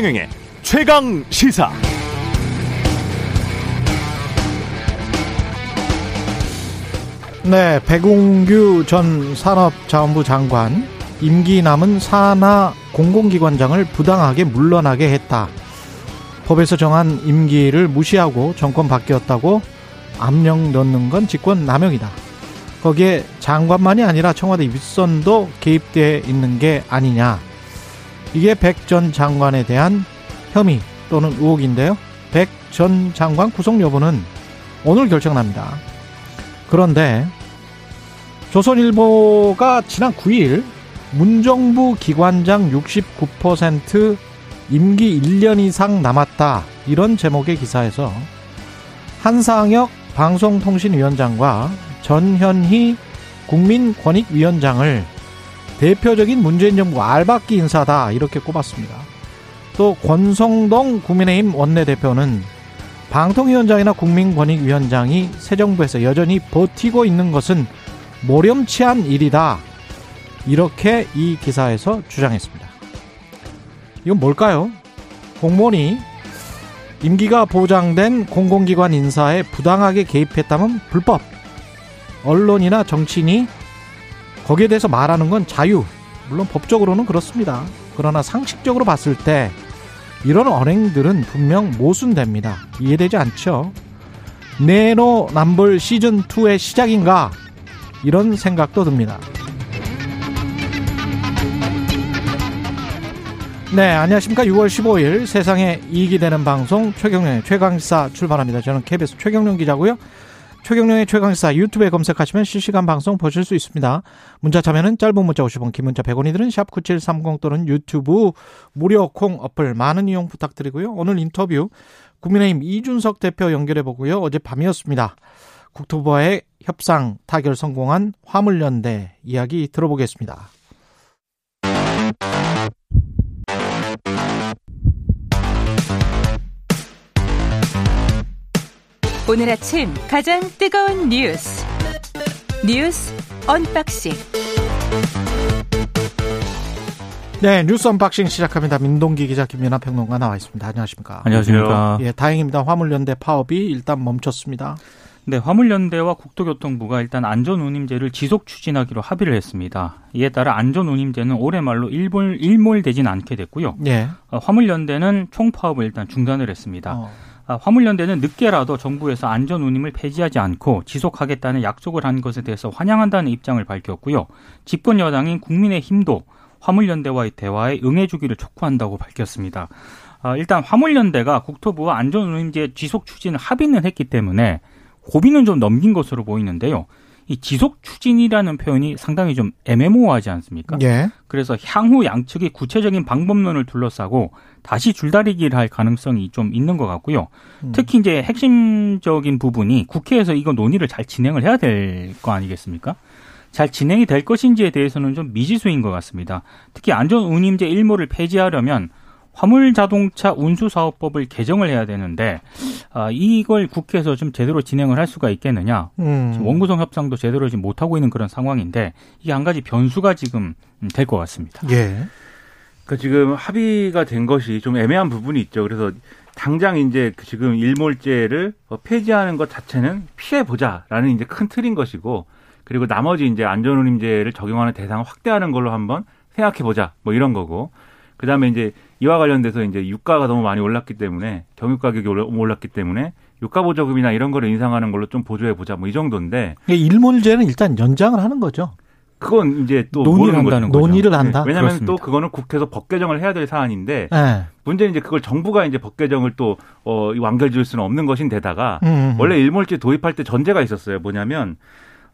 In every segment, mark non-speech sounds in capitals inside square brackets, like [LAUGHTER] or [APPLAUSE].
최경영의 최강 시사. 네, 백운규 전 산업자원부 장관 임기 남은 산하 공공기관장을 부당하게 물러나게 했다. 법에서 정한 임기를 무시하고 정권 바뀌었다고 압력 넣는 건 직권 남용이다. 거기에 장관만이 아니라 청와대 윗선도 개입돼 있는 게 아니냐. 이게 백 전 장관에 대한 혐의 또는 의혹인데요. 백 전 장관 구속 여부는 오늘 결정납니다. 그런데 조선일보가 지난 9일 문정부 기관장 69% 임기 1년 이상 남았다 이런 제목의 기사에서 한상혁 방송통신위원장과 전현희 국민권익위원장을 대표적인 문재인 정부 알박기 인사다 이렇게 꼽았습니다. 또 권성동 국민의힘 원내대표는 방통위원장이나 국민권익위원장이 새 정부에서 여전히 버티고 있는 것은 모렴치한 일이다. 이렇게 이 기사에서 주장했습니다. 이건 뭘까요? 공무원이 임기가 보장된 공공기관 인사에 부당하게 개입했다면 불법. 언론이나 정치인이 거기에 대해서 말하는 건 자유. 물론 법적으로는 그렇습니다. 그러나 상식적으로 봤을 때 이런 언행들은 분명 모순됩니다. 이해되지 않죠? 네노 남불 시즌2의 시작인가? 이런 생각도 듭니다. 네, 안녕하십니까. 6월 15일 세상에 이익이 되는 방송 최경련의 최강시사 출발합니다. 저는 KBS 최경련 기자고요. 최경련의 최강시사 유튜브에 검색하시면 실시간 방송 보실 수 있습니다. 문자 참여는 짧은 문자 50원, 긴 문자 100원이 드는 샵9730 또는 유튜브 무료 콩 어플 많은 이용 부탁드리고요. 오늘 인터뷰 국민의힘 이준석 대표 연결해 보고요. 어제 밤이었습니다. 국토부와의 협상 타결 성공한 화물연대 이야기 들어보겠습니다. 오늘 아침 가장 뜨거운 뉴스 뉴스 unboxing 네 뉴스 unboxing 시작합니다. 민동기 기자 김연아 평론가 나와 있습니다. 안녕하십니까? 안녕하십니까? 예, 다행입니다. 화물연대 파업이 일단 멈췄습니다. 네, 화물연대와 국토교통부가 일단 안전운임제를 지속 추진하기로 합의를 했습니다. 이에 따라 안전운임제는 올해 말로 일몰, 일몰되진 않게 됐고요. 예. 어, 화물연대는 총파업을 일단 중단을 했습니다. 어. 아, 화물연대는 늦게라도 정부에서 안전 운임을 폐지하지 않고 지속하겠다는 약속을 한 것에 대해서 환영한다는 입장을 밝혔고요. 집권 여당인 국민의힘도 화물연대와의 대화에 응해주기를 촉구한다고 밝혔습니다. 아, 일단 화물연대가 국토부와 안전운임제 지속 추진을 합의는 했기 때문에 고비는 좀 넘긴 것으로 보이는데요. 이 지속 추진이라는 표현이 상당히 좀 애매모호하지 않습니까? 예. 그래서 향후 양측이 구체적인 방법론을 둘러싸고 다시 줄다리기를 할 가능성이 좀 있는 것 같고요. 음. 특히 이제 핵심적인 부분이 국회에서 이거 논의를 잘 진행을 해야 될 거 아니겠습니까? 잘 진행이 될 것인지에 대해서는 좀 미지수인 것 같습니다. 특히 안전운임제 일몰을 폐지하려면 화물 자동차 운수 사업법을 개정을 해야 되는데 아, 이걸 국회에서 좀 제대로 진행을 할 수가 있겠느냐? 음. 지금 원구성 협상도 제대로 지금 못 하고 있는 그런 상황인데 이게 한 가지 변수가 지금 될 것 같습니다. 예. 그 지금 합의가 된 것이 좀 애매한 부분이 있죠. 그래서 당장 이제 그 지금 일몰제를 어, 폐지하는 것 자체는 피해 보자라는 이제 큰 틀인 것이고 그리고 나머지 이제 안전운임제를 적용하는 대상을 확대하는 걸로 한번 생각해 보자 뭐 이런 거고 그다음에 이제 이와 관련돼서 이제 유가가 너무 많이 올랐기 때문에 경유 가격이 올랐기 때문에 유가 보조금이나 이런 거를 인상하는 걸로 좀 보조해 보자 뭐 이 정도인데 일몰제는 일단 연장을 하는 거죠. 그건 이제 또 논의를 한다는 거죠. 논의를 한다. 왜냐하면 그렇습니다. 또 그거는 국회에서 법 개정을 해야 될 사안인데 예. 문제는 이제 그걸 정부가 이제 법 개정을 또 어, 완결 지을 수는 없는 것인데다가 음, 음. 원래 일몰제 도입할 때 전제가 있었어요. 뭐냐면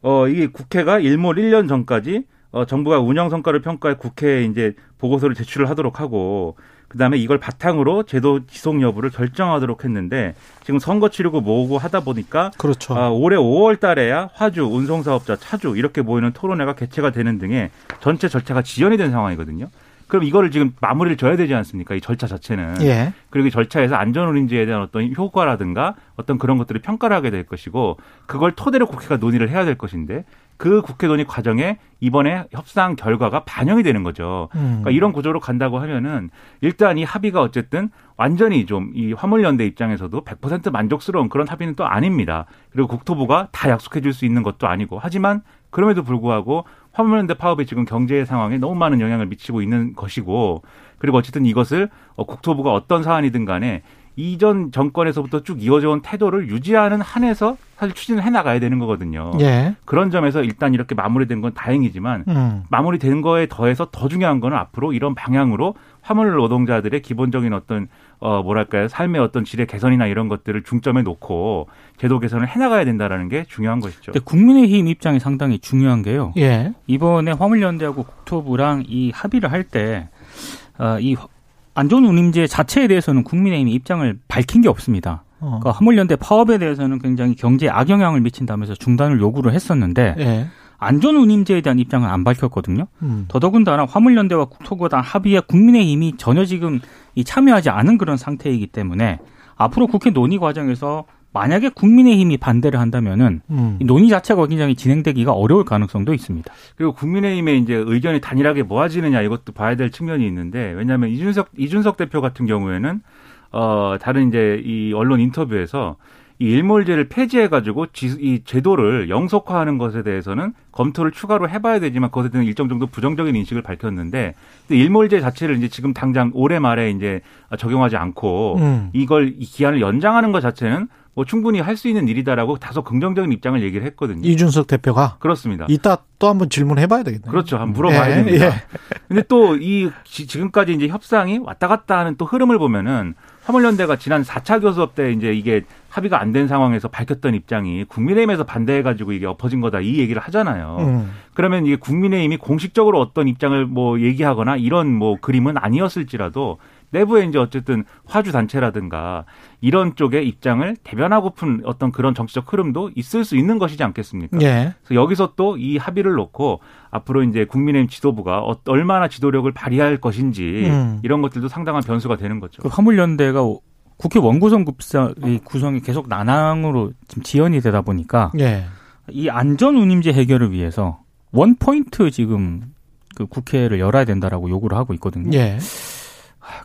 어 이게 국회가 일몰 1년 전까지 어 정부가 운영 성과를 평가해 국회에 이제 보고서를 제출을 하도록 하고 그다음에 이걸 바탕으로 제도 지속 여부를 결정하도록 했는데 지금 선거 치르고 뭐고 하다 보니까 그렇죠. 아, 올해 5월 달에야 화주, 운송사업자, 차주 이렇게 모이는 토론회가 개최가 되는 등의 전체 절차가 지연이 된 상황이거든요. 그럼 이거를 지금 마무리를 져야 되지 않습니까? 이 절차 자체는. 예. 그리고 이 절차에서 안전운임제에 대한 어떤 효과라든가 어떤 그런 것들을 평가를 하게 될 것이고 그걸 토대로 국회가 논의를 해야 될 것인데 그 국회 논의 과정에 이번에 협상 결과가 반영이 되는 거죠. 음. 그러니까 이런 구조로 간다고 하면은 일단 이 합의가 어쨌든 완전히 좀 이 화물연대 입장에서도 100% 만족스러운 그런 합의는 또 아닙니다. 그리고 국토부가 다 약속해 줄 수 있는 것도 아니고 하지만 그럼에도 불구하고 화물연대 파업이 지금 경제 상황에 너무 많은 영향을 미치고 있는 것이고 그리고 어쨌든 이것을 어, 국토부가 어떤 사안이든 간에 이전 정권에서부터 쭉 이어져 온 태도를 유지하는 한에서 사실 추진을 해 나가야 되는 거거든요. 예. 그런 점에서 일단 이렇게 마무리된 건 다행이지만 음. 마무리된 거에 더해서 더 중요한 거는 앞으로 이런 방향으로 화물 노동자들의 기본적인 어떤 어 뭐랄까요 삶의 어떤 질의 개선이나 이런 것들을 중점에 놓고 제도 개선을 해나가야 된다라는 게 중요한 것이죠. 근데 국민의힘 입장이 상당히 중요한 게요. 예. 이번에 화물연대하고 국토부랑 이 합의를 할 때, 어, 이 안전 운임제 자체에 대해서는 국민의힘이 입장을 밝힌 게 없습니다. 어. 그러니까 화물연대 파업에 대해서는 굉장히 경제에 악영향을 미친다면서 중단을 요구를 했었는데, 예. 안전 운임제에 대한 입장은 안 밝혔거든요. 음. 더더군다나 화물연대와 국토부가 단 합의에 국민의힘이 전혀 지금 이 참여하지 않은 그런 상태이기 때문에 앞으로 국회 논의 과정에서 만약에 국민의힘이 반대를 한다면은 음. 이 논의 자체가 굉장히 진행되기가 어려울 가능성도 있습니다. 그리고 국민의힘의 이제 의견이 단일하게 모아지느냐 이것도 봐야 될 측면이 있는데 왜냐하면 이준석 이준석 대표 같은 경우에는 어 다른 이제 이 언론 인터뷰에서 이 일몰제를 폐지해가지고 지, 이 제도를 영속화하는 것에 대해서는 검토를 추가로 해봐야 되지만 그것에 대한 일정 정도 부정적인 인식을 밝혔는데 일몰제 자체를 이제 지금 당장 올해 말에 이제 적용하지 않고 음. 이걸 이 기한을 연장하는 것 자체는 뭐 충분히 할 수 있는 일이다라고 다소 긍정적인 입장을 얘기를 했거든요. 이준석 대표가 그렇습니다. 이따 또 한번 질문해 봐야 되겠네요. 그렇죠. 한번 물어봐야 예, 됩니다. 예. 근데 또 이 지금까지 이제 협상이 왔다 갔다 하는 또 흐름을 보면은 화물연대가 지난 4차 교섭 때 이제 이게 합의가 안 된 상황에서 밝혔던 입장이 국민의힘에서 반대해가지고 이게 엎어진 거다 이 얘기를 하잖아요. 음. 그러면 이게 국민의힘이 공식적으로 어떤 입장을 뭐 얘기하거나 이런 뭐 그림은 아니었을지라도 내부에 이제 어쨌든 화주 단체라든가 이런 쪽의 입장을 대변하고픈 어떤 그런 정치적 흐름도 있을 수 있는 것이지 않겠습니까? 예. 그래서 여기서 또 이 합의를 놓고 앞으로 이제 국민의힘 지도부가 어- 얼마나 지도력을 발휘할 것인지 음. 이런 것들도 상당한 변수가 되는 거죠. 그 화물연대가 국회 원구성 급사 이 구성이 계속 난항으로 지금 지연이 되다 보니까 예. 이 안전 운임제 해결을 위해서 원 포인트 지금 그 국회를 열어야 된다라고 요구를 하고 있거든요. 예.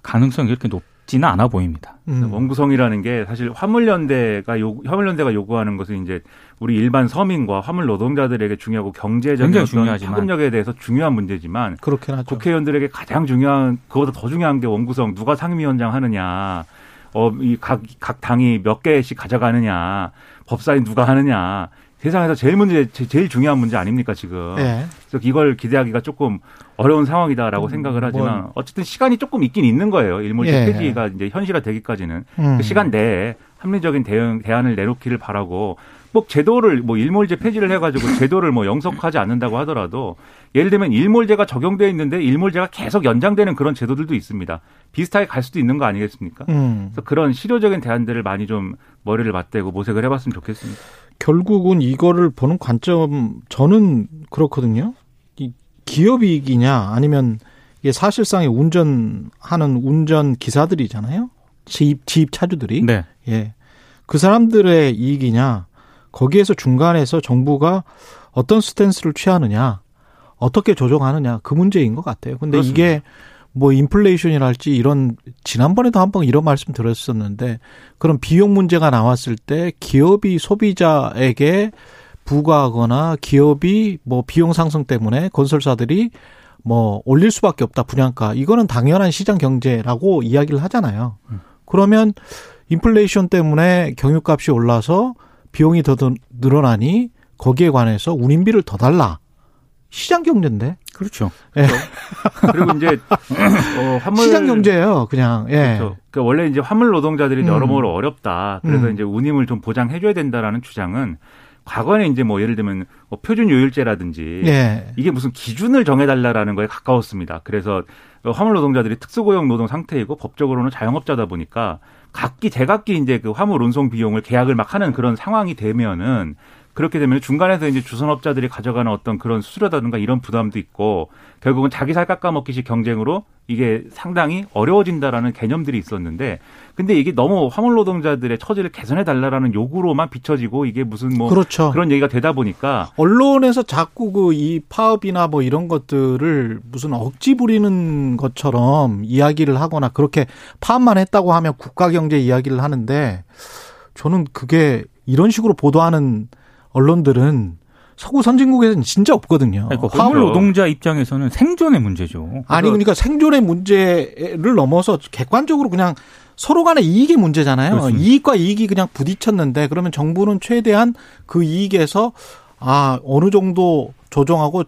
가능성이 그렇게 높지는 않아 보입니다. 음. 원구성이라는 게 사실 화물연대가 요 화물연대가 요구하는 것은 이제 우리 일반 서민과 화물 노동자들에게 중요하고 경제적인 어떤. 파급력에 대해서 중요한 문제지만 그렇긴 하죠. 국회의원들에게 가장 중요한 그보다 더 중요한 게 원구성 누가 상임위원장 하느냐 어 이 각 각 당이 몇 개씩 가져가느냐 법사위 누가 하느냐 세상에서 제일 문제 제- 제일 중요한 문제 아닙니까 지금 예. 그래서 이걸 기대하기가 조금 어려운 상황이다라고 음, 생각을 하지만 뭐. 어쨌든 시간이 조금 있긴 있는 거예요 일몰제 예. 폐지가 이제 현실화 되기까지는 음. 그 시간 내에 합리적인 대응 대안을 내놓기를 바라고 뭐 제도를 뭐 일몰제 폐지를 해가지고 제도를 뭐 영속하지 않는다고 하더라도 예를 들면 일몰제가 적용돼 있는데 일몰제가 계속 연장되는 그런 제도들도 있습니다. 비슷하게 갈 수도 있는 거 아니겠습니까? 음. 그래서 그런 실효적인 대안들을 많이 좀 머리를 맞대고 모색을 해봤으면 좋겠습니다. 결국은 이거를 보는 관점 저는 그렇거든요. 이 기업 이익이냐 아니면 이게 사실상의 운전하는 운전 기사들이잖아요. 지입 지입 차주들이 네. 예. 그 사람들의 이익이냐 거기에서 중간에서 정부가 어떤 스탠스를 취하느냐 어떻게 조정하느냐 그 문제인 것 같아요. 근데 그렇습니다. 이게 뭐 인플레이션이랄지 이런 지난번에도 한 번 이런 말씀 드렸었는데 그런 비용 문제가 나왔을 때 기업이 소비자에게 부과하거나 기업이 뭐 비용 상승 때문에 건설사들이 뭐 올릴 수밖에 없다 분양가 이거는 당연한 시장 경제라고 이야기를 하잖아요. 그러면 인플레이션 때문에 경유값이 올라서 비용이 더 늘어나니 거기에 관해서 운임비를 더 달라. 시장 경제인데. 그렇죠. 그리고 이제 [LAUGHS] 어, 화물 시장 경제예요, 그냥. 예. 그렇죠. 그 원래 이제 화물 노동자들이 음. 여러모로 어렵다. 그래서 음. 이제 운임을 좀 보장해 줘야 된다라는 주장은 과거에 이제 뭐 예를 들면 뭐 표준 요율제라든지 예. 이게 무슨 기준을 정해달라라는 거에 가까웠습니다. 그래서 화물 노동자들이 특수고용 노동 상태이고 법적으로는 자영업자다 보니까 각기 제각기 이제 그 화물 운송 비용을 계약을 막 하는 그런 상황이 되면은 그렇게 되면 중간에서 이제 주선업자들이 가져가는 어떤 그런 수수료라든가 이런 부담도 있고 결국은 자기 살 깎아먹기식 경쟁으로 이게 상당히 어려워진다라는 개념들이 있었는데 근데 이게 너무 화물 노동자들의 처지를 개선해 달라라는 요구로만 비춰지고 이게 무슨 뭐 그렇죠. 그런 얘기가 되다 보니까 언론에서 자꾸 그 이 파업이나 뭐 이런 것들을 무슨 억지 부리는 것처럼 이야기를 하거나 그렇게 파업만 했다고 하면 국가 경제 이야기를 하는데 저는 그게 이런 식으로 보도하는 언론들은 서구 선진국에서는 진짜 없거든요. 그러니까 화물 그렇죠. 노동자 입장에서는 생존의 문제죠. 아니 그러니까 생존의 문제를 넘어서 객관적으로 그냥 서로 간의 이익의 문제잖아요. 그렇습니다. 이익과 이익이 그냥 부딪혔는데 그러면 정부는 최대한 그 이익에서 아 어느 정도 조정하고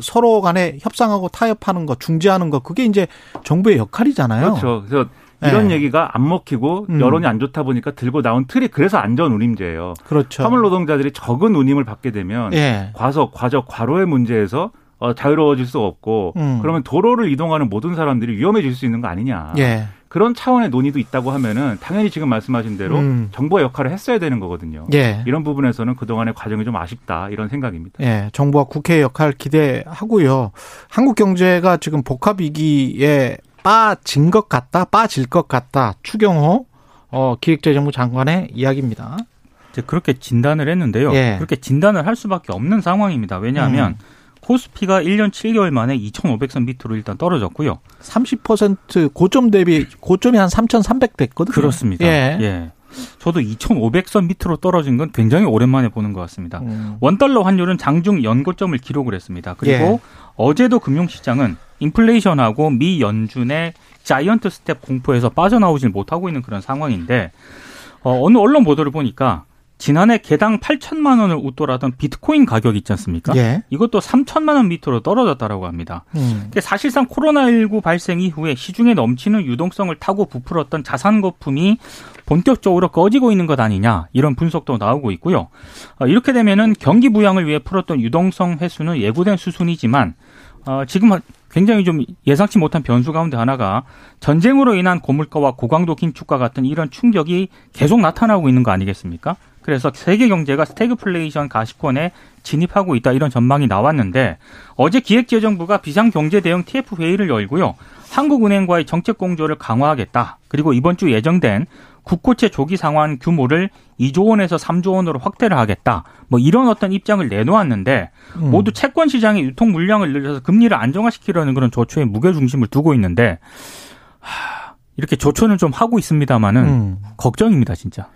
서로 간에 협상하고 타협하는 거 중재하는 거 그게 이제 정부의 역할이잖아요. 그렇죠. 그래서 이런 네. 얘기가 안 먹히고 음. 여론이 안 좋다 보니까 들고 나온 틀이 그래서 안전 운임제예요. 그렇죠. 화물 노동자들이 적은 운임을 받게 되면 예. 과속, 과적, 과로의 문제에서 어, 자유로워질 수 없고 음. 그러면 도로를 이동하는 모든 사람들이 위험해질 수 있는 거 아니냐. 예. 그런 차원의 논의도 있다고 하면은 당연히 지금 말씀하신 대로 음. 정부의 역할을 했어야 되는 거거든요. 예. 이런 부분에서는 그동안의 과정이 좀 아쉽다 이런 생각입니다. 예, 정부와 국회의 역할 기대하고요. 한국 경제가 지금 복합 위기에 빠진 것 같다, 빠질 것 같다. 추경호 어, 기획재정부 장관의 이야기입니다. 이제 그렇게 진단을 했는데요. 예. 그렇게 진단을 할 수밖에 없는 상황입니다. 왜냐하면 음. 코스피가 1년 7개월 만에 2,500선 밑으로 일단 떨어졌고요. 30% 고점 대비 고점이 한 3,300 됐거든요. 그렇습니다. 예. 예. 저도 2,500선 밑으로 떨어진 건 굉장히 오랜만에 보는 것 같습니다. 음. 원달러 환율은 장중 연고점을 기록을 했습니다. 그리고 예. 어제도 금융시장은 인플레이션하고 미 연준의 giant step 공포에서 빠져나오질 못하고 있는 그런 상황인데 어, 어느 언론 보도를 보니까 지난해 개당 8천만 원을 웃돌았던 비트코인 가격 있지 않습니까? 예. 이것도 3천만 원 밑으로 떨어졌다라고 합니다. 음. 근데 사실상 코로나19 발생 이후에 시중에 넘치는 유동성을 타고 부풀었던 자산 거품이 본격적으로 꺼지고 있는 것 아니냐 이런 분석도 나오고 있고요. 어, 이렇게 되면은 경기 부양을 위해 풀었던 유동성 회수는 예고된 수순이지만 어, 지금 굉장히 좀 예상치 못한 변수 가운데 하나가 전쟁으로 인한 고물가와 고강도 긴축과 같은 이런 충격이 계속 나타나고 있는 거 아니겠습니까? 그래서 세계 경제가 스태그플레이션 가시권에 진입하고 있다 이런 전망이 나왔는데 어제 기획재정부가 비상경제 대응 TF 회의를 열고요. 한국은행과의 정책 공조를 강화하겠다. 그리고 이번 주 예정된 국고채 조기 상환 규모를 2조 원에서 3조 원으로 확대를 하겠다. 뭐 이런 어떤 입장을 내놓았는데 음. 모두 채권 시장의 유통 물량을 늘려서 금리를 안정화시키려는 그런 조처에 무게 중심을 두고 있는데 하, 이렇게 조처는 좀 하고 있습니다만은 음. 걱정입니다, 진짜.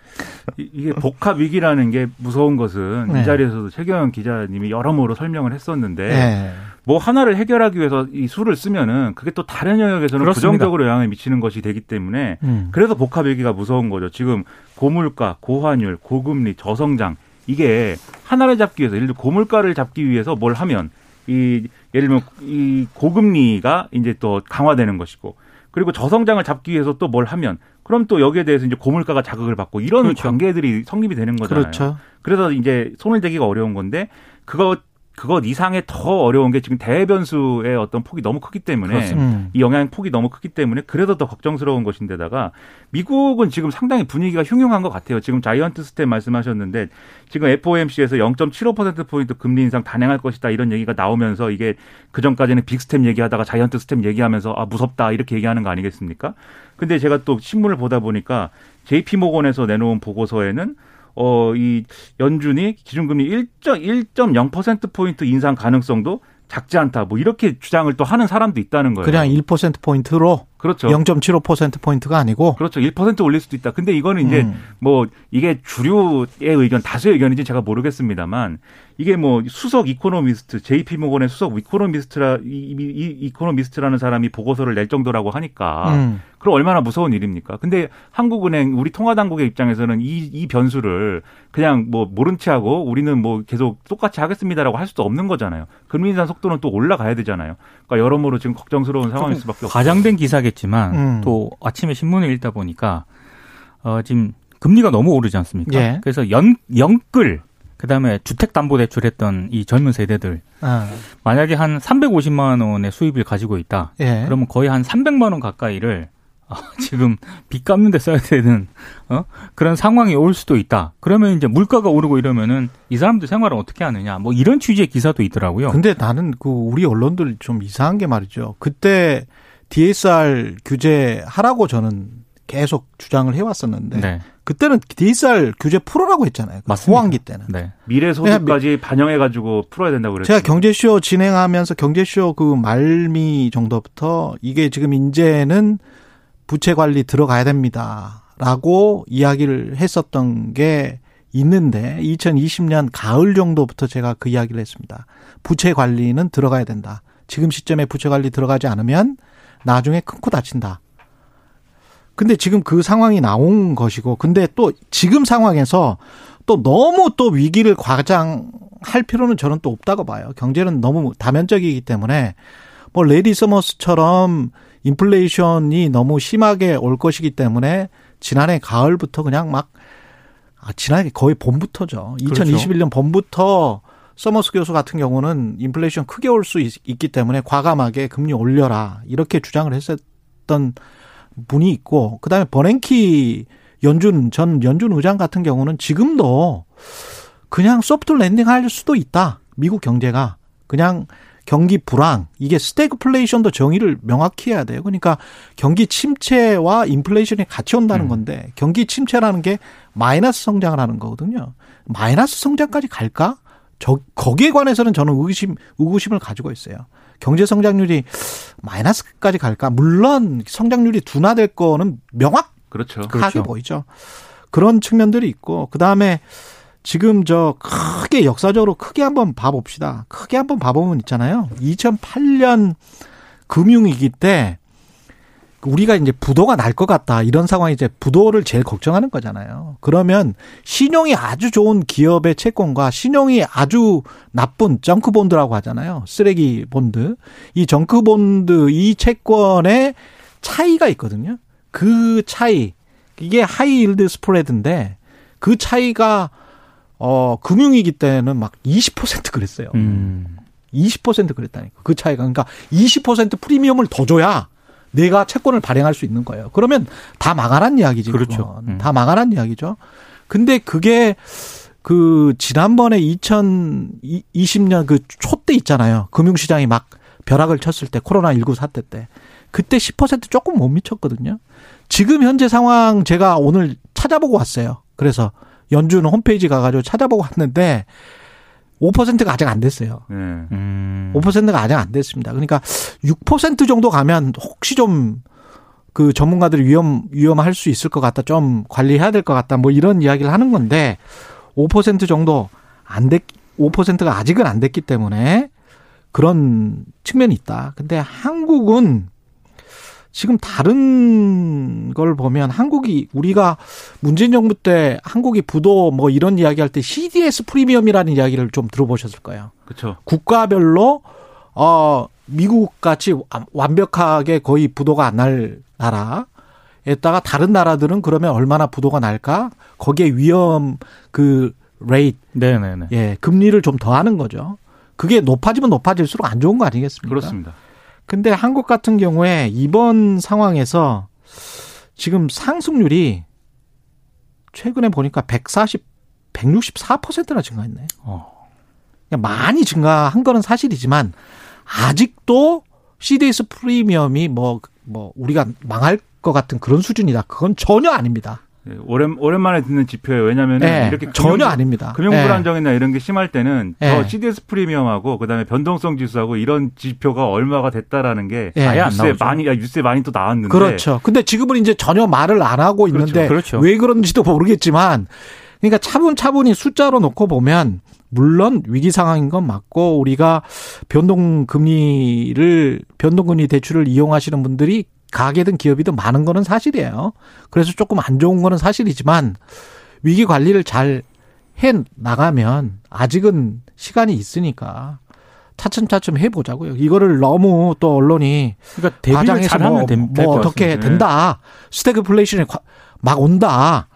이- 이게 복합 위기라는 게 무서운 것은 네. 이 자리에서도 최경영 기자님이 여러모로 설명을 했었는데 예. 뭐 하나를 해결하기 위해서 이 수를 쓰면은 그게 또 다른 영역에서는 그렇습니다. 부정적으로 영향을 미치는 것이 되기 때문에 음. 그래서 복합 위기가 무서운 거죠. 지금 고물가, 고환율, 고금리, 저성장 이게 하나를 잡기 위해서 예를 들어 고물가를 잡기 위해서 뭘 하면 이 예를 들면 이 고금리가 이제 또 강화되는 것이고 그리고 저성장을 잡기 위해서 또 뭘 하면 그럼 또 여기에 대해서 이제 고물가가 자극을 받고 이런 그렇죠. 관계들이 성립이 되는 거잖아요. 그렇죠. 그래서 이제 손을 대기가 어려운 건데 그거 그것 이상의 더 어려운 게 지금 대변수의 어떤 폭이 너무 크기 때문에 그렇습니다. 음. 이 영향 폭이 너무 크기 때문에 그래서 더 걱정스러운 것인데다가 미국은 지금 상당히 분위기가 흉흉한 것 같아요. 지금 giant step 말씀하셨는데 지금 FOMC에서 0.75% 포인트 금리 인상 단행할 것이다 이런 얘기가 나오면서 이게 그 전까지는 big step 얘기하다가 giant step 얘기하면서 아 무섭다 이렇게 얘기하는 거 아니겠습니까? 근데 제가 또 신문을 보다 보니까 JP 모건에서 내놓은 보고서에는 어, 이 연준이 기준금리 1.1.0% 포인트 인상 가능성도 작지 않다. 뭐 이렇게 주장을 또 하는 사람도 있다는 거예요. 그냥 1% 포인트로 그렇죠. 0.75% 포인트가 아니고 그렇죠. 1% 올릴 수도 있다. 근데 이거는 이제 음. 뭐 이게 주류의 의견, 다수의 의견인지 제가 모르겠습니다만 이게 뭐 수석 economist, JP 모건의 수석 economist라 이, 이, 이 economist라는 사람이 보고서를 낼 정도라고 하니까 음. 그럼 얼마나 무서운 일입니까? 근데 한국은행 우리 통화당국의 입장에서는 이, 이 변수를 그냥 뭐 모른 체하고 우리는 뭐 계속 똑같이 하겠습니다라고 할 수도 없는 거잖아요. 금리 인상 속도는 또 올라가야 되잖아요. 그러니까 여러모로 지금 걱정스러운 상황일 수밖에 없어요. 과장된 기사겠 지만 음. 또 아침에 신문을 읽다 보니까 어, 지금 금리가 너무 오르지 않습니까? 예. 그래서 연 영끌 그다음에 주택담보대출 했던 이 젊은 세대들 아, 만약에 한 350만 원의 수입을 가지고 있다. 예. 그러면 거의 한 300만 원 가까이를 [LAUGHS] 지금 빚 갚는 데 써야 되는 어? 그런 상황이 올 수도 있다. 그러면 이제 물가가 오르고 이러면은 이 사람들 생활을 어떻게 하느냐. 뭐 이런 취지의 기사도 있더라고요. 근데 나는 그 우리 언론들 좀 이상한 게 말이죠. 그때 DSR 규제 하라고 저는 계속 주장을 해왔었는데 네. 그때는 DSR 규제 풀어라고 했잖아요. 그 맞습니다. 호황기 때는. 네. 미래 소득까지 반영해 가지고 풀어야 된다고 그랬죠. 제가 경제쇼 진행하면서 경제쇼 그 말미 정도부터 이게 지금 이제는 부채 관리 들어가야 됩니다. 라고 이야기를 했었던 게 있는데 2020년 가을 정도부터 제가 그 이야기를 했습니다. 부채 관리는 들어가야 된다. 지금 시점에 부채 관리 들어가지 않으면 나중에 큰 코 다친다. 근데 지금 그 상황이 나온 것이고, 근데 또 지금 상황에서 또 너무 또 위기를 과장할 필요는 저는 또 없다고 봐요. 경제는 너무 다면적이기 때문에 뭐 래리 서머스처럼 인플레이션이 너무 심하게 올 것이기 때문에 지난해 가을부터 그냥 막 아, 지난해 거의 봄부터죠. 그렇죠. 2021년 봄부터 서머스 교수 같은 경우는 인플레이션 크게 올 수 있기 때문에 과감하게 금리 올려라 이렇게 주장을 했었던 분이 있고 그다음에 버냉키 연준 전 연준 의장 같은 경우는 지금도 그냥 soft landing 할 수도 있다. 미국 경제가 그냥 경기 불황 이게 스태그플레이션도 정의를 명확히 해야 돼요. 그러니까 경기 침체와 인플레이션이 같이 온다는 음. 건데 경기 침체라는 게 마이너스 성장을 하는 거거든요. 마이너스 성장까지 갈까? 저 거기에 관해서는 저는 의구심 의구심을 가지고 있어요. 경제 성장률이 마이너스까지 갈까? 물론 성장률이 둔화될 거는 명확하게 그렇죠. 그렇죠. 보이죠. 그런 측면들이 있고 그 다음에 지금 저 크게 역사적으로 크게 한번 봐봅시다. 크게 한번 봐보면 있잖아요. 2008년 금융위기 때 우리가 이제 부도가 날 것 같다 이런 상황이 이제 부도를 제일 걱정하는 거잖아요. 그러면 신용이 아주 좋은 기업의 채권과 신용이 아주 나쁜 정크 본드라고 하잖아요. 쓰레기 본드. 이 정크 본드 이 채권의 차이가 있거든요. 그 차이 이게 high yield spread인데 그 차이가 어 금융위기 때는 막 20% 그랬어요. 음. 20% 그랬다니까. 그 차이가 그러니까 20% 프리미엄을 더 줘야 내가 채권을 발행할 수 있는 거예요. 그러면 다 망하란 이야기지. 그렇죠. 음. 다 망하란 이야기죠. 근데 그게 그 지난번에 2020년 그 초때 있잖아요. 금융시장이 막 벼락을 쳤을 때 코로나19 사태 때 그때 10% 조금 못 미쳤거든요. 지금 현재 상황 제가 오늘 찾아보고 왔어요. 그래서 연준 홈페이지 가가지고 찾아보고 왔는데 5%가 아직 안 됐어요. 네. 음. 5%가 아직 안 됐습니다. 그러니까 6% 정도 가면 혹시 좀 그 전문가들이 위험 위험할 수 있을 것 같다. 좀 관리해야 될 것 같다. 뭐 이런 이야기를 하는 건데 5% 정도 안 됐, 5%가 아직은 안 됐기 때문에 그런 측면이 있다. 근데 한국은 지금 다른 걸 보면 한국이 우리가 문재인 정부 때 한국이 부도 뭐 이런 이야기 할 때 CDS 프리미엄이라는 이야기를 좀 들어보셨을 거예요. 그렇죠. 국가별로 어 미국 같이 완벽하게 거의 부도가 안 날 나라에다가 다른 나라들은 그러면 얼마나 부도가 날까? 거기에 위험 그 rate 네네네. 예 금리를 좀 더 하는 거죠. 그게 높아지면 높아질수록 안 좋은 거 아니겠습니까? 그렇습니다. 근데 한국 같은 경우에 이번 상황에서 지금 상승률이 최근에 보니까 140, 164%나 증가했네. 어. 그러니까 많이 증가한 거는 사실이지만 아직도 CDS 프리미엄이 뭐, 뭐, 우리가 망할 것 같은 그런 수준이다. 그건 전혀 아닙니다. 예, 오랜 오랜만에 듣는 지표예요. 왜냐하면 예, 이렇게 전혀 금융- 아닙니다. 금융 예. 불안정이나 이런 게 심할 때는 예. 저 CDS 프리미엄하고 그다음에 변동성 지수하고 이런 지표가 얼마가 됐다라는 게 예. 아예 안 뉴스에. 많이 아, 뉴스에 많이 또 나왔는데 그렇죠. 근데 지금은 이제 전혀 말을 안 하고 있는데 그렇죠. 왜 그런지도 모르겠지만 그러니까 차분차분히 숫자로 놓고 보면 물론 위기 상황인 건 맞고 우리가 변동 금리를 변동 금리 대출을 이용하시는 분들이 가게든 기업이든 많은 거는 사실이에요. 그래서 조금 안 좋은 거는 사실이지만 위기 관리를 잘 해 나가면 아직은 시간이 있으니까 차츰차츰 해보자고요. 이거를 너무 또 언론이 그러니까 대비를 잘하면 뭐, 됨- 뭐 어떻게. 된다. 스태그플레이션이 과- 막 온다.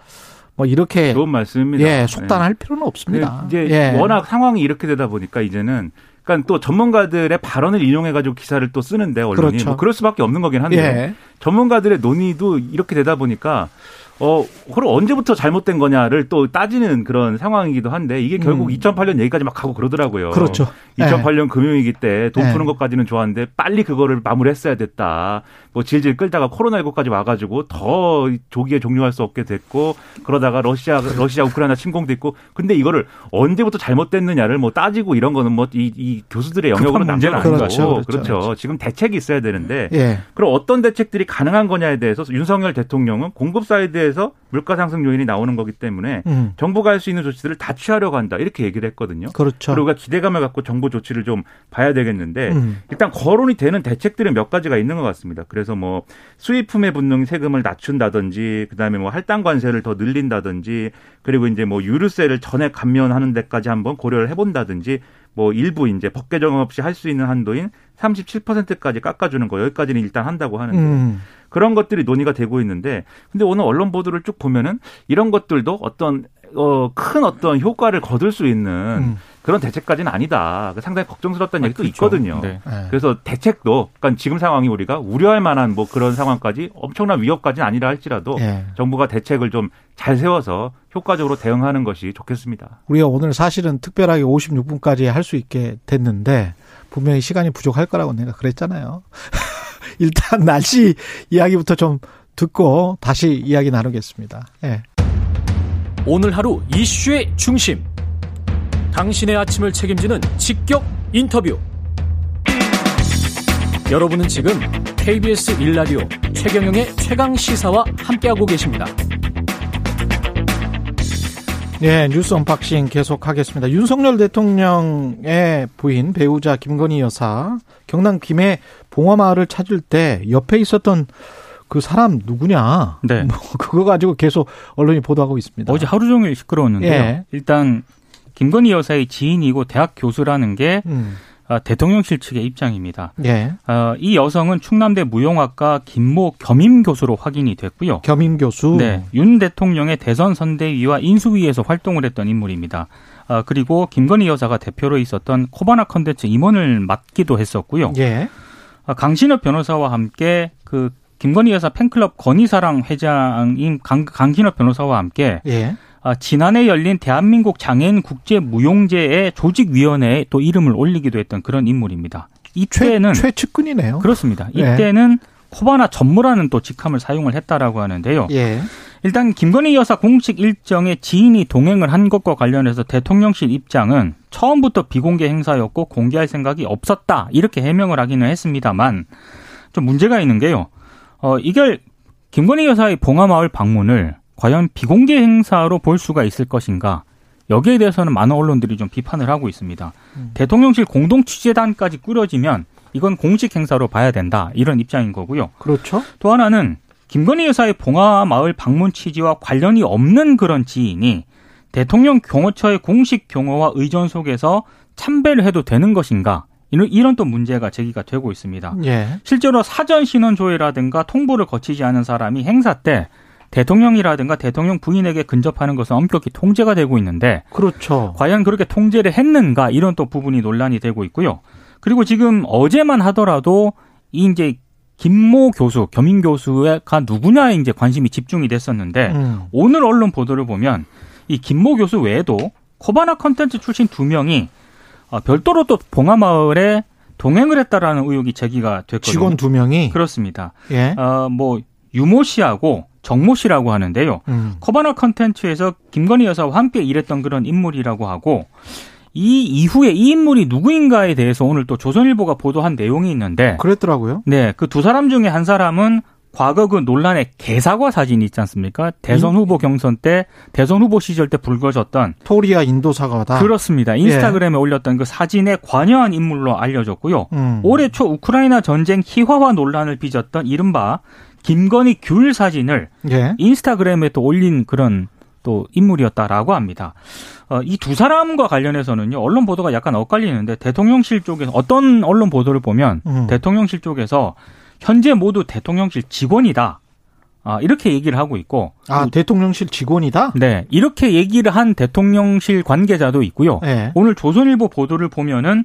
뭐 이렇게 좋은 말씀입니다. 예 네. 속단할 필요는 없습니다. 그 이제 예. 워낙 상황이 이렇게 되다 보니까 이제는 그러니까 또 전문가들의 발언을 인용해가지고 기사를 또 쓰는데 언론이 그렇죠. 뭐 그럴 수밖에 없는 거긴 한데 예. 전문가들의 논의도 이렇게 되다 보니까 어, 그걸 언제부터 잘못된 거냐를 또 따지는 그런 상황이기도 한데 이게 결국 음. 2008년 얘기까지 막 가고 그러더라고요. 그렇죠. 2008년 금융위기 때 돈 네. 푸는 것까지는 좋았는데 빨리 그거를 마무리했어야 됐다. 뭐 질질 끌다가 코로나19까지 와가지고 더 조기에 종료할 수 없게 됐고 그러다가 러시아 러시아 우크라이나 침공도 있고 근데 이거를 언제부터 잘못됐느냐를 뭐 따지고 이런 거는 뭐이 이 교수들의 영역으로 아닌 거고 거죠. 그렇죠. 그렇죠. 지금 대책이 있어야 되는데 예. 그럼 어떤 대책들이 가능한 거냐에 대해서 윤석열 대통령은 공급 사이드에 서 물가 상승 요인이 나오는 거기 때문에 음. 정부가 할 수 있는 조치들을 다 취하려고 한다 이렇게 얘기를 했거든요. 그렇죠. 그리고 우리가 기대감을 갖고 정부 조치를 좀 봐야 되겠는데 음. 일단 거론이 되는 대책들은 몇 가지가 있는 것 같습니다. 그래서 뭐 수입품에 붙는 세금을 낮춘다든지 그다음에 뭐 할당 관세를 더 늘린다든지 그리고 이제 뭐 유류세를 전액 감면하는 데까지 한번 고려를 해본다든지 뭐 일부 이제 법 개정 없이 할 수 있는 한도인 37%까지 깎아주는 거 여기까지는 일단 한다고 하는데 음. 그런 것들이 논의가 되고 있는데 근데 오늘 언론 보도를 쭉 보면은 이런 것들도 어떤 어, 큰 어떤 효과를 거둘 수 있는 음. 그런 대책까지는 아니다. 상당히 걱정스럽다는 얘기도 그렇죠. 있거든요. 네. 예. 그래서 대책도 그러니까 지금 상황이 우리가 우려할 만한 뭐 그런 상황까지 엄청난 위협까지는 아니라 할지라도 예. 정부가 대책을 좀 잘 세워서 효과적으로 대응하는 것이 좋겠습니다. 우리가 오늘 사실은 특별하게 56분까지 할 수 있게 됐는데 분명히 시간이 부족할 거라고 내가 그랬잖아요. [LAUGHS] 일단 날씨 이야기부터 좀 듣고 다시 이야기 나누겠습니다. 예. 오늘 하루 이슈의 중심. 당신의 아침을 책임지는 직격 인터뷰. 여러분은 지금 KBS 일라디오 최경영의 최강 시사와 함께하고 계십니다. 예, 뉴스 unboxing 계속하겠습니다. 윤석열 대통령의 부인 배우자 김건희 여사 경남 김해 봉화마을을 찾을 때 옆에 있었던 그 사람 누구냐? 네. [LAUGHS] 뭐 그거 가지고 계속 언론이 보도하고 있습니다. 어제 하루 종일 시끄러웠는데요. 예. 일단 김건희 여사의 지인이고 대학 교수라는 게 음. 아, 대통령실 측의 입장입니다. 예. 아, 이 여성은 충남대 무용학과 김모 겸임 교수로 확인이 됐고요. 겸임 교수. 네, 윤 대통령의 대선 선대위와 인수위에서 활동을 했던 인물입니다. 아, 그리고 김건희 여사가 대표로 있었던 코바나 컨텐츠 임원을 맡기도 했었고요. 예. 아, 강신업 변호사와 함께 그 김건희 여사 팬클럽 건희사랑 회장인 강, 강신업 변호사와 함께 예. 아, 지난해 열린 대한민국 장애인 국제 무용제의 조직위원회에 또 이름을 올리기도 했던 그런 인물입니다. 최, 이때는 최 측근이네요. 그렇습니다. 예. 이때는 코바나 전무라는 또 직함을 사용을 했다라고 하는데요. 예. 일단 김건희 여사 공식 일정에 지인이 동행을 한 것과 관련해서 대통령실 입장은 처음부터 비공개 행사였고 공개할 생각이 없었다 이렇게 해명을 하기는 했습니다만 좀 문제가 있는 게요. 어 이걸 김건희 여사의 봉화마을 방문을 과연 비공개 행사로 볼 수가 있을 것인가? 여기에 대해서는 많은 언론들이 좀 비판을 하고 있습니다. 음. 대통령실 공동 취재단까지 꾸려지면 이건 공식 행사로 봐야 된다 이런 입장인 거고요. 그렇죠. 또 하나는 김건희 여사의 봉화마을 방문 취지와 관련이 없는 그런 지인이 대통령 경호처의 공식 경호와 의전 속에서 참배를 해도 되는 것인가? 이런, 이런 또 문제가 제기가 되고 있습니다. 예. 실제로 사전 신원 조회라든가 통보를 거치지 않은 사람이 행사 때 대통령이라든가 대통령 부인에게 근접하는 것은 엄격히 통제가 되고 있는데 그렇죠. 과연 그렇게 통제를 했는가 이런 또 부분이 논란이 되고 있고요. 그리고 지금 어제만 하더라도 이 이제 김모 교수, 겸임 교수가 누구냐에 이제 관심이 집중이 됐었는데 음. 오늘 언론 보도를 보면 이 김모 교수 외에도 코바나 컨텐츠 출신 두 명이 어, 별도로 또 봉화마을에 동행을 했다라는 의혹이 제기가 됐거든요. 직원 두 명이 그렇습니다. 예. 어, 뭐 유모 씨하고 정모 씨라고 하는데요. 음. 코바나 컨텐츠에서 김건희 여사와 함께 일했던 그런 인물이라고 하고 이 이후에 이 인물이 누구인가에 대해서 오늘 또 조선일보가 보도한 내용이 있는데 그랬더라고요. 네, 그 두 사람 중에 한 사람은 과거 그 논란의 개사과 사진이 있지 않습니까? 대선 후보 경선 때 대선 후보 시절 때 불거졌던 토리아 인도 사과다. 그렇습니다. 인스타그램에 올렸던 그 사진에 관여한 인물로 알려졌고요. 음. 올해 초 우크라이나 전쟁 희화화 논란을 빚었던 이른바 김건희 귤 사진을 예. 인스타그램에 또 올린 그런 또 인물이었다라고 합니다. 어, 이 두 사람과 관련해서는요, 언론 보도가 약간 엇갈리는데, 대통령실 쪽에서, 어떤 언론 보도를 보면, 음. 대통령실 쪽에서, 현재 모두 대통령실 직원이다. 아, 이렇게 얘기를 하고 있고, 아, 대통령실 직원이다? 네, 이렇게 얘기를 한 대통령실 관계자도 있고요. 예. 오늘 조선일보 보도를 보면은,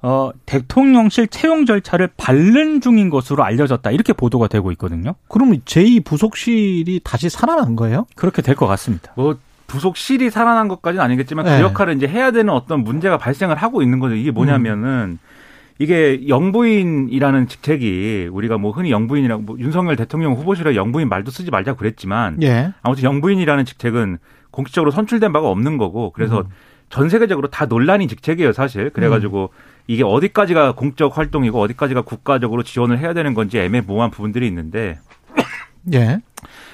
어, 대통령실 채용 절차를 밟는 중인 것으로 알려졌다. 이렇게 보도가 되고 있거든요. 그러면 제2 부속실이 다시 살아난 거예요? 그렇게 될 것 같습니다. 뭐 부속실이 살아난 것까지는 아니겠지만 네. 그 역할을 이제 해야 되는 어떤 문제가 발생을 하고 있는 거죠. 이게 뭐냐면은 이게 영부인이라는 직책이 우리가 뭐 흔히 영부인이라고 뭐 윤석열 대통령 후보실에 영부인 말도 쓰지 말자 그랬지만 예. 아무튼 영부인이라는 직책은 공식적으로 선출된 바가 없는 거고 그래서 전 세계적으로 다 논란이 직책이에요 사실 그래가지고 이게 어디까지가 공적 활동이고 어디까지가 국가적으로 지원을 해야 되는 건지 애매모호한 부분들이 있는데 예.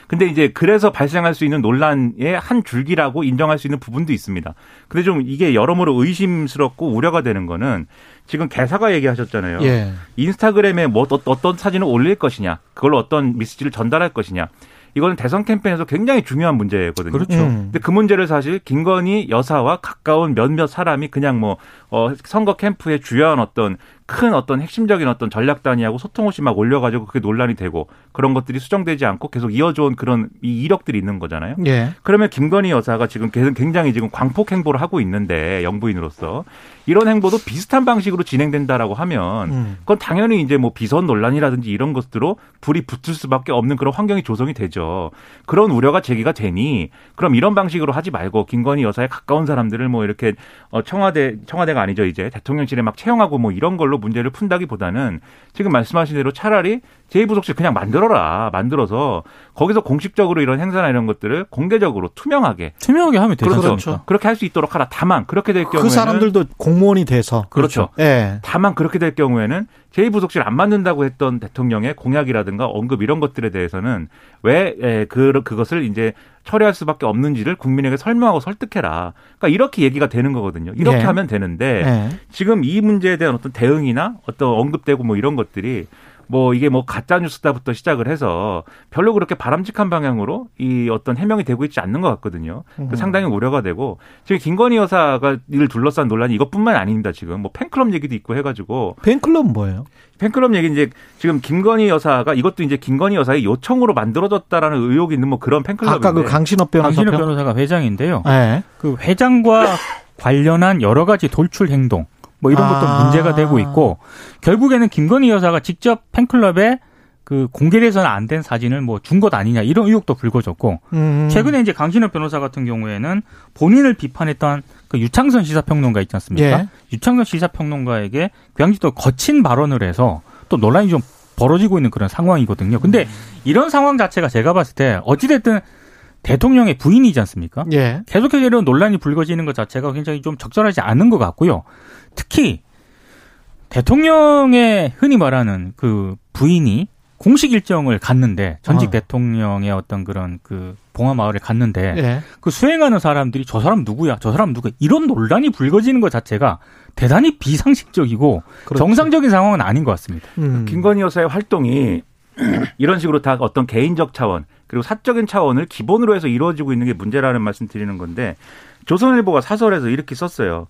근데 이제 그래서 발생할 수 있는 논란의 한 줄기라고 인정할 수 있는 부분도 있습니다. 근데 좀 이게 여러모로 의심스럽고 우려가 되는 거는 지금 개사가 얘기하셨잖아요. 예. 인스타그램에 뭐 어- 어떤 사진을 올릴 것이냐, 그걸로 어떤 메시지를 전달할 것이냐. 이거는 대선 캠페인에서 굉장히 중요한 문제거든요. 그렇죠. 음. 근데 그 문제를 사실 김건희 여사와 가까운 몇몇 사람이 그냥 뭐 어, 선거 캠프의 주요한 어떤 큰 어떤 핵심적인 어떤 전략 단위하고 소통 없이 막 올려가지고 그게 논란이 되고 그런 것들이 수정되지 않고 계속 이어져온 그런 이 이력들이 있는 거잖아요. 예. 그러면 김건희 여사가 지금 굉장히 지금 광폭 행보를 하고 있는데 영부인으로서 이런 행보도 비슷한 방식으로 진행된다라고 하면 음. 그건 당연히 이제 뭐 비선 논란이라든지 이런 것들로 불이 붙을 수밖에 없는 그런 환경이 조성이 되죠. 그런 우려가 제기가 되니 그럼 이런 방식으로 하지 말고 김건희 여사에 가까운 사람들을 뭐 이렇게 어 청와대 청와대가 아니죠 이제 대통령실에 막 채용하고 뭐 이런 걸로 문제를 푼다기보다는 지금 말씀하신 대로 차라리 제2부속실 그냥 만들어라 만들어서 거기서 공식적으로 이런 행사나 이런 것들을 공개적으로 투명하게 투명하게 하면 되죠. 그렇죠. 그렇게 할 수 있도록 하라. 다만 그렇게 될 경우에는 그 사람들도 공무원이 돼서. 그렇죠. 예. 다만 그렇게 될 경우에는 제2부속실 안 만든다고 했던 대통령의 공약이라든가 언급 이런 것들에 대해서는 왜 에, 그, 그것을 이제 처리할 수밖에 없는지를 국민에게 설명하고 설득해라. 그러니까 이렇게 얘기가 되는 거거든요. 이렇게 예. 하면 되는데 예. 지금 이 문제에 대한 어떤 대응이나 어떤 언급되고 뭐 이런 것들이 뭐 이게 뭐 가짜 뉴스다부터 시작을 해서 별로 그렇게 바람직한 방향으로 이 어떤 해명이 되고 있지 않는 것 같거든요. 그 상당히 우려가 되고 지금 김건희 여사가 이를 둘러싼 논란이 이것뿐만 아닙니다. 지금 뭐 팬클럽 얘기도 있고 해가지고 팬클럽 뭐예요? 팬클럽 얘기 이제 지금 김건희 여사가 이것도 이제 김건희 여사의 요청으로 만들어졌다라는 의혹이 있는 뭐 그런 팬클럽인데 아까 그 강신업 변호사 강신업 편. 변호사가 회장인데요. 예. 그 회장과 관련한 여러 가지 돌출 행동 뭐 이런 것도 아. 문제가 되고 있고 결국에는 김건희 여사가 직접 팬클럽에 그 공개돼서는 안 된 사진을 뭐 준 것 아니냐 이런 의혹도 불거졌고 음. 최근에 이제 강신업 변호사 같은 경우에는 본인을 비판했던 그 유창선 시사평론가 있지 않습니까? 예. 유창선 시사평론가에게 굉장히 또 거친 발언을 해서 또 논란이 좀 벌어지고 있는 그런 상황이거든요. 근데 이런 상황 자체가 제가 봤을 때 어찌됐든 대통령의 부인이지 않습니까? 예. 계속해서 이런 논란이 불거지는 것 자체가 굉장히 좀 적절하지 않은 것 같고요. 특히 대통령의 흔히 말하는 그 부인이 공식 일정을 갔는데 전직 어. 대통령의 어떤 그런 그 봉화 마을에 갔는데 예. 그 수행하는 사람들이 저 사람 누구야, 저 사람 누구야 이런 논란이 불거지는 것 자체가 대단히 비상식적이고 그렇죠. 정상적인 상황은 아닌 것 같습니다. 음. 김건희 여사의 활동이 [CLEARS THROAT] 이런 식으로 다 어떤 개인적 차원 그리고 사적인 차원을 기본으로 해서 이루어지고 있는 게 문제라는 말씀 드리는 건데 조선일보가 사설에서 이렇게 썼어요.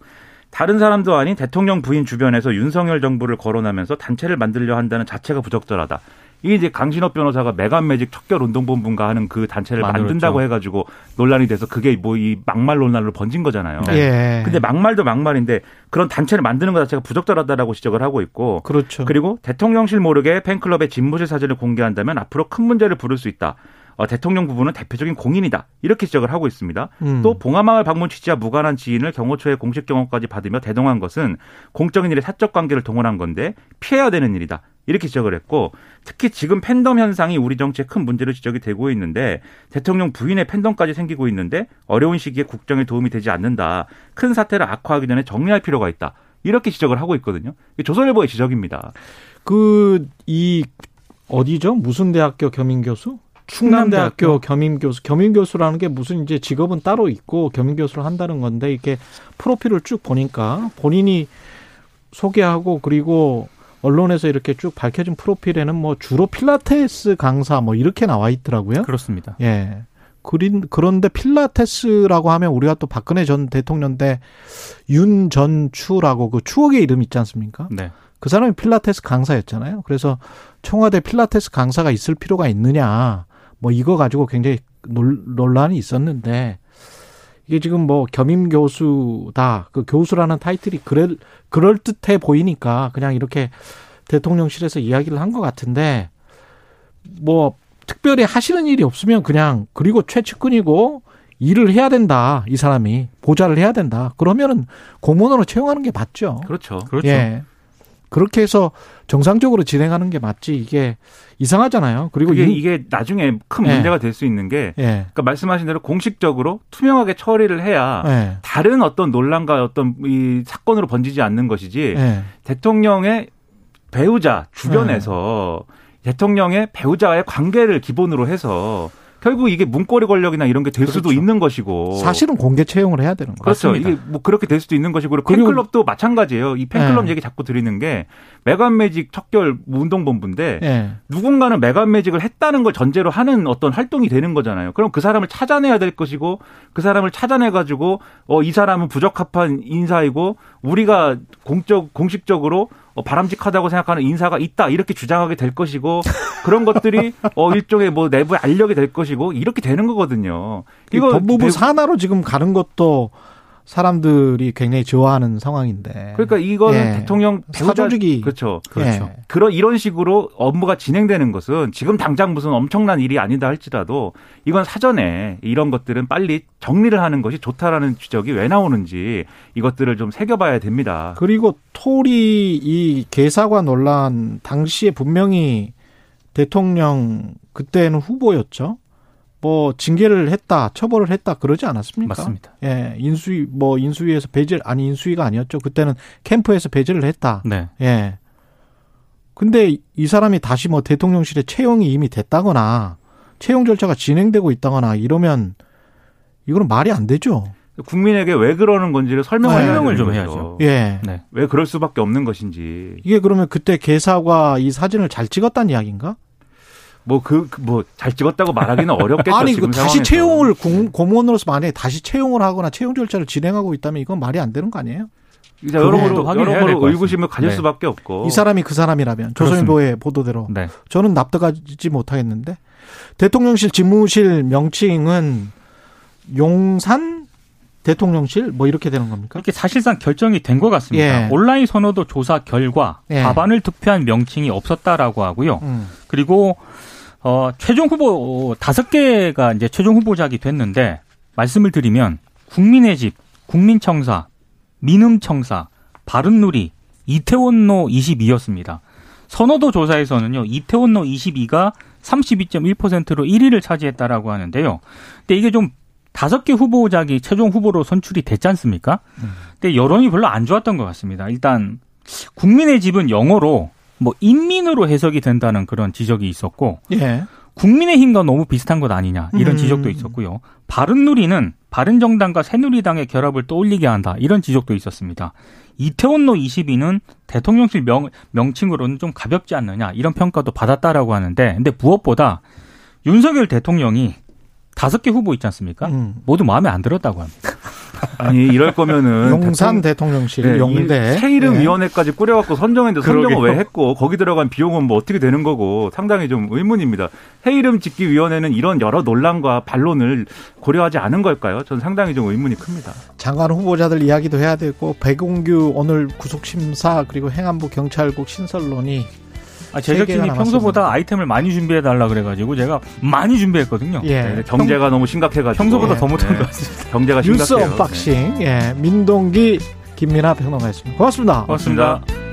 다른 사람도 아닌 대통령 부인 주변에서 윤석열 정부를 거론하면서 단체를 만들려 한다는 자체가 부적절하다. 이게 이제 강신업 변호사가 메간 매직 척결 운동본부인가 하는 그 단체를 만들었죠. 만든다고 해가지고 논란이 돼서 그게 뭐 이 막말 논란으로 번진 거잖아요. 예. 근데 막말도 막말인데 그런 단체를 만드는 것 자체가 부적절하다라고 지적을 하고 있고 그렇죠. 그리고 대통령실 모르게 팬클럽의 집무실 사진을 공개한다면 앞으로 큰 문제를 부를 수 있다. 어, 대통령 부부는 대표적인 공인이다. 이렇게 지적을 하고 있습니다. 음. 또 봉화마을 방문 취지와 무관한 지인을 경호처의 공식 경호까지 받으며 대동한 것은 공적인 일에 사적 관계를 동원한 건데 피해야 되는 일이다. 이렇게 지적을 했고 특히 지금 팬덤 현상이 우리 정치에 큰 문제로 지적이 되고 있는데 대통령 부인의 팬덤까지 생기고 있는데 어려운 시기에 국정에 도움이 되지 않는다. 큰 사태를 악화하기 전에 정리할 필요가 있다. 이렇게 지적을 하고 있거든요. 조선일보의 지적입니다. 그 이 어디죠? 무슨 대학교 겸임 교수? 충남대학교 겸임 교수. 겸임 교수라는 게 무슨 이제 직업은 따로 있고 겸임 교수를 한다는 건데 이게 프로필을 쭉 보니까 본인이 소개하고 그리고 언론에서 이렇게 쭉 밝혀진 프로필에는 뭐 주로 필라테스 강사 뭐 이렇게 나와 있더라고요. 그렇습니다. 예. 그린, 그런데 필라테스라고 하면 우리가 또 박근혜 전 대통령 때 윤 전추라고 그 추억의 이름 있지 않습니까? 네. 그 사람이 필라테스 강사였잖아요. 그래서 청와대 필라테스 강사가 있을 필요가 있느냐. 뭐 이거 가지고 굉장히 논, 논란이 있었는데 이게 지금 뭐 겸임 교수다. 그 교수라는 타이틀이 그럴 그럴 듯해 보이니까 그냥 이렇게 대통령실에서 이야기를 한 것 같은데 뭐 특별히 하시는 일이 없으면 그냥 그리고 최측근이고 일을 해야 된다. 이 사람이 보좌를 해야 된다. 그러면은 공무원으로 채용하는 게 맞죠. 그렇죠. 그렇죠. 예. 그렇게 해서 정상적으로 진행하는 게 맞지. 이게 이상하잖아요. 그리고 그게 이- 이게 나중에 큰 예. 문제가 될수 있는 게 예. 그러니까 말씀하신 대로 공식적으로 투명하게 처리를 해야 예. 다른 어떤 논란과 어떤 이 사건으로 번지지 않는 것이지 예. 대통령의 배우자 주변에서 네. 대통령의 배우자와의 관계를 기본으로 해서 결국 이게 문고리 권력이나 이런 게될 수도 그렇죠. 있는 것이고 사실은 공개 채용을 해야 되는 거예요. 그렇죠. 맞습니다. 이게 뭐 그렇게 될 수도 있는 것이고 팬클럽도 마찬가지예요. 이 팬클럽 네. 얘기 자꾸 드리는 게 메간 매직 척결 운동본부인데 예. 누군가는 메간 매직을 했다는 걸 전제로 하는 어떤 활동이 되는 거잖아요. 그럼 그 사람을 찾아내야 될 것이고 그 사람을 찾아내 가지고 어 이 사람은 부적합한 인사이고 우리가 공적 공식적으로 어, 바람직하다고 생각하는 인사가 있다 이렇게 주장하게 될 것이고 그런 것들이 [LAUGHS] 어 일종의 뭐 내부에 알려게 될 것이고 이렇게 되는 거거든요. 이 법무부 배- 산하로 지금 가는 것도 사람들이 굉장히 좋아하는 상황인데. 그러니까 이거는 예. 대통령 사조직이 그렇죠. 그렇죠. 그런 이런 식으로 업무가 진행되는 것은 지금 당장 무슨 엄청난 일이 아니다 할지라도 이건 사전에 이런 것들은 빨리 정리를 하는 것이 좋다라는 지적이 왜 나오는지 이것들을 좀 새겨봐야 됩니다. 그리고 토리 이 개사과 논란 당시에 분명히 대통령 그때는 후보였죠. 뭐 징계를 했다, 처벌을 했다 그러지 않았습니까? 맞습니다. 예, 인수위 뭐 인수위에서 배제 아니 인수위가 아니었죠. 그때는 캠프에서 배제를 했다. 네. 예. 근데 이 사람이 다시 뭐 대통령실에 채용이 이미 됐다거나 채용 절차가 진행되고 있다거나 이러면 이거는 말이 안 되죠. 국민에게 왜 그러는 건지를 설명을 해야 설명을 좀 거죠. 해야죠. 예. 네. 왜 그럴 수밖에 없는 것인지. 이게 그러면 그때 개사과 이 사진을 잘 찍었다는 이야기인가? 뭐 그 뭐 잘 찍었다고 말하기는 어렵겠죠. [LAUGHS] 아니, 그 지금 다시 상황에서. 채용을 공, 공무원으로서 만약에 다시 채용을 하거나 채용 절차를 진행하고 있다면 이건 말이 안 되는 거 아니에요? 이제 그거도 여러모로 여러모로. 의구심을 가질 네. 수밖에 없고. 이 사람이 그 사람이라면 조선일보의 보도대로 네. 저는 납득하지 못하겠는데 대통령실 집무실 명칭은 용산 대통령실 뭐 이렇게 되는 겁니까? 그렇게 사실상 결정이 된 것 같습니다. 예. 온라인 선호도 조사 결과 예. 과반을 득표한 명칭이 없었다라고 하고요. 음. 그리고 어 최종 후보 다섯 개가 이제 최종 후보작이 됐는데 말씀을 드리면 국민의 집, 국민청사, 민음청사, 바른누리, 이태원로 22였습니다. 선호도 조사에서는요, 이태원로 22가 32.1%로 1위를 차지했다라고 하는데요. 근데 이게 좀 다섯 개 후보작이 최종 후보로 선출이 됐지 않습니까? 근데 여론이 별로 안 좋았던 것 같습니다. 일단 국민의 집은 영어로 뭐 인민으로 해석이 된다는 그런 지적이 있었고 예. 국민의힘과 너무 비슷한 것 아니냐 이런 음. 지적도 있었고요. 바른누리는 바른정당과 새누리당의 결합을 떠올리게 한다 이런 지적도 있었습니다. 이태원로 22는 대통령실 명, 명칭으로는 좀 가볍지 않느냐 이런 평가도 받았다라고 하는데 근데 무엇보다 윤석열 대통령이 다섯 개 후보 있지 않습니까? 음. 모두 마음에 안 들었다고 합니다. 아니 이럴 거면은 용산 그 대통령- 대통령 실 네, 용대 이새 이름 예. 위원회까지 꾸려갖고 선정했는데 선정을. 왜 했고 거기 들어간 비용은 뭐 어떻게 되는 거고 상당히 좀 의문입니다. 새 이름 짓기 위원회는 이런 여러 논란과 반론을 고려하지 않은 걸까요? 저는 상당히 좀 의문이 큽니다. 장관 후보자들 이야기도 해야 되고 백운규 오늘 구속 심사 그리고 행안부 경찰국 신설론이 아, 제작진이. 평소보다 아이템을 많이 준비해 달라 그래가지고 제가 많이 준비했거든요. 예. 네, 경제가 너무 심각해가지고 평소보다 예. 더 못한 네, 것 같습니다. 경제가 뉴스 심각해요. unboxing 예 민동기 김민아 평론가였습니다. 고맙습니다. 고맙습니다.